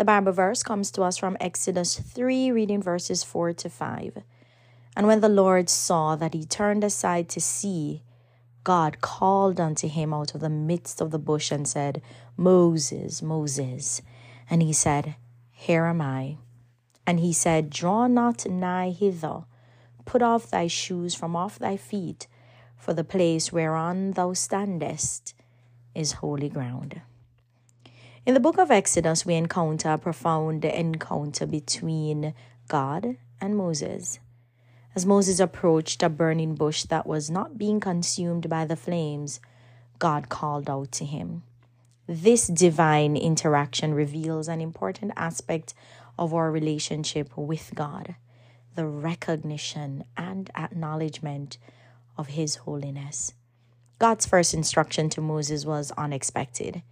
The Bible verse comes to us from Exodus 3, reading verses 4 to 5. And when the Lord saw that he turned aside to see, God called unto him out of the midst of the bush and said, Moses, Moses. And he said, Here am I. And he said, Draw not nigh hither, put off thy shoes from off thy feet, for the place whereon thou standest is holy ground. In the book of Exodus, we encounter a profound encounter between God and Moses. As Moses approached a burning bush that was not being consumed by the flames, God called out to him. This divine interaction reveals an important aspect of our relationship with God the recognition and acknowledgement of His holiness. God's first instruction to Moses was unexpected.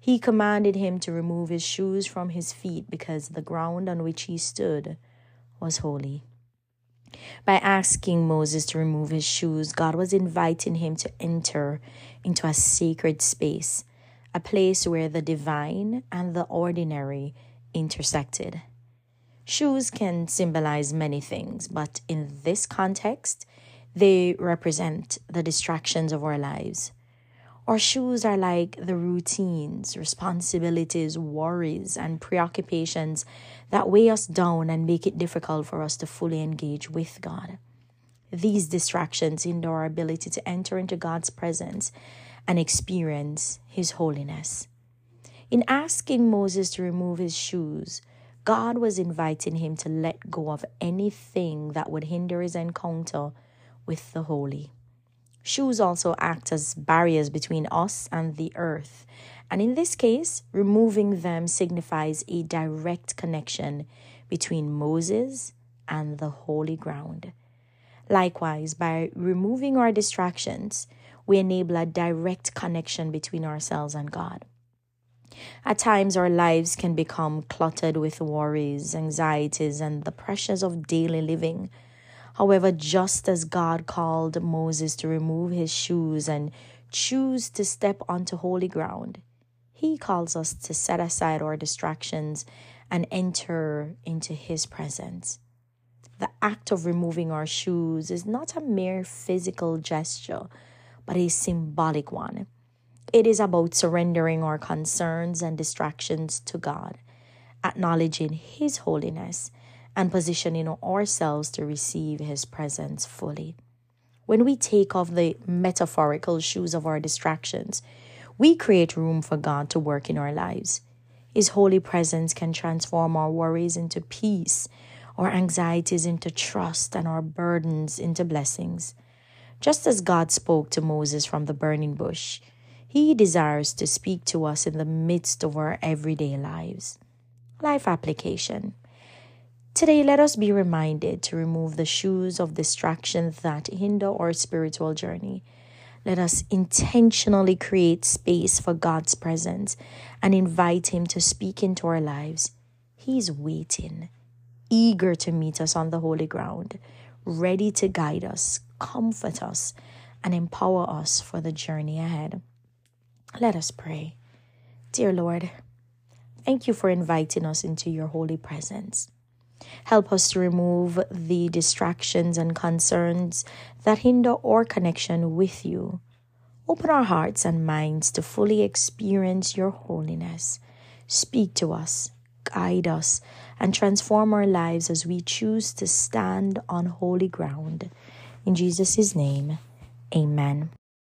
He commanded him to remove his shoes from his feet because the ground on which he stood was holy. By asking Moses to remove his shoes, God was inviting him to enter into a sacred space, a place where the divine and the ordinary intersected. Shoes can symbolize many things, but in this context, they represent the distractions of our lives. Our shoes are like the routines, responsibilities, worries, and preoccupations that weigh us down and make it difficult for us to fully engage with God. These distractions hinder our ability to enter into God's presence and experience His holiness. In asking Moses to remove his shoes, God was inviting him to let go of anything that would hinder his encounter with the holy. Shoes also act as barriers between us and the earth. And in this case, removing them signifies a direct connection between Moses and the holy ground. Likewise, by removing our distractions, we enable a direct connection between ourselves and God. At times, our lives can become cluttered with worries, anxieties, and the pressures of daily living. However, just as God called Moses to remove his shoes and choose to step onto holy ground, he calls us to set aside our distractions and enter into his presence. The act of removing our shoes is not a mere physical gesture, but a symbolic one. It is about surrendering our concerns and distractions to God, acknowledging His holiness, and positioning ourselves to receive His presence fully. When we take off the metaphorical shoes of our distractions, we create room for God to work in our lives. His holy presence can transform our worries into peace, our anxieties into trust, and our burdens into blessings. Just as God spoke to Moses from the burning bush, He desires to speak to us in the midst of our everyday lives. Life application. Today, let us be reminded to remove the shoes of distraction that hinder our spiritual journey. Let us intentionally create space for God's presence and invite Him to speak into our lives. He's waiting, eager to meet us on the holy ground, ready to guide us, comfort us, and empower us for the journey ahead. Let us pray. Dear Lord, thank you for inviting us into your holy presence. Help us to remove the distractions and concerns that hinder our connection with you. Open our hearts and minds to fully experience your holiness. Speak to us, guide us, and transform our lives as we choose to stand on holy ground. In Jesus' name, amen.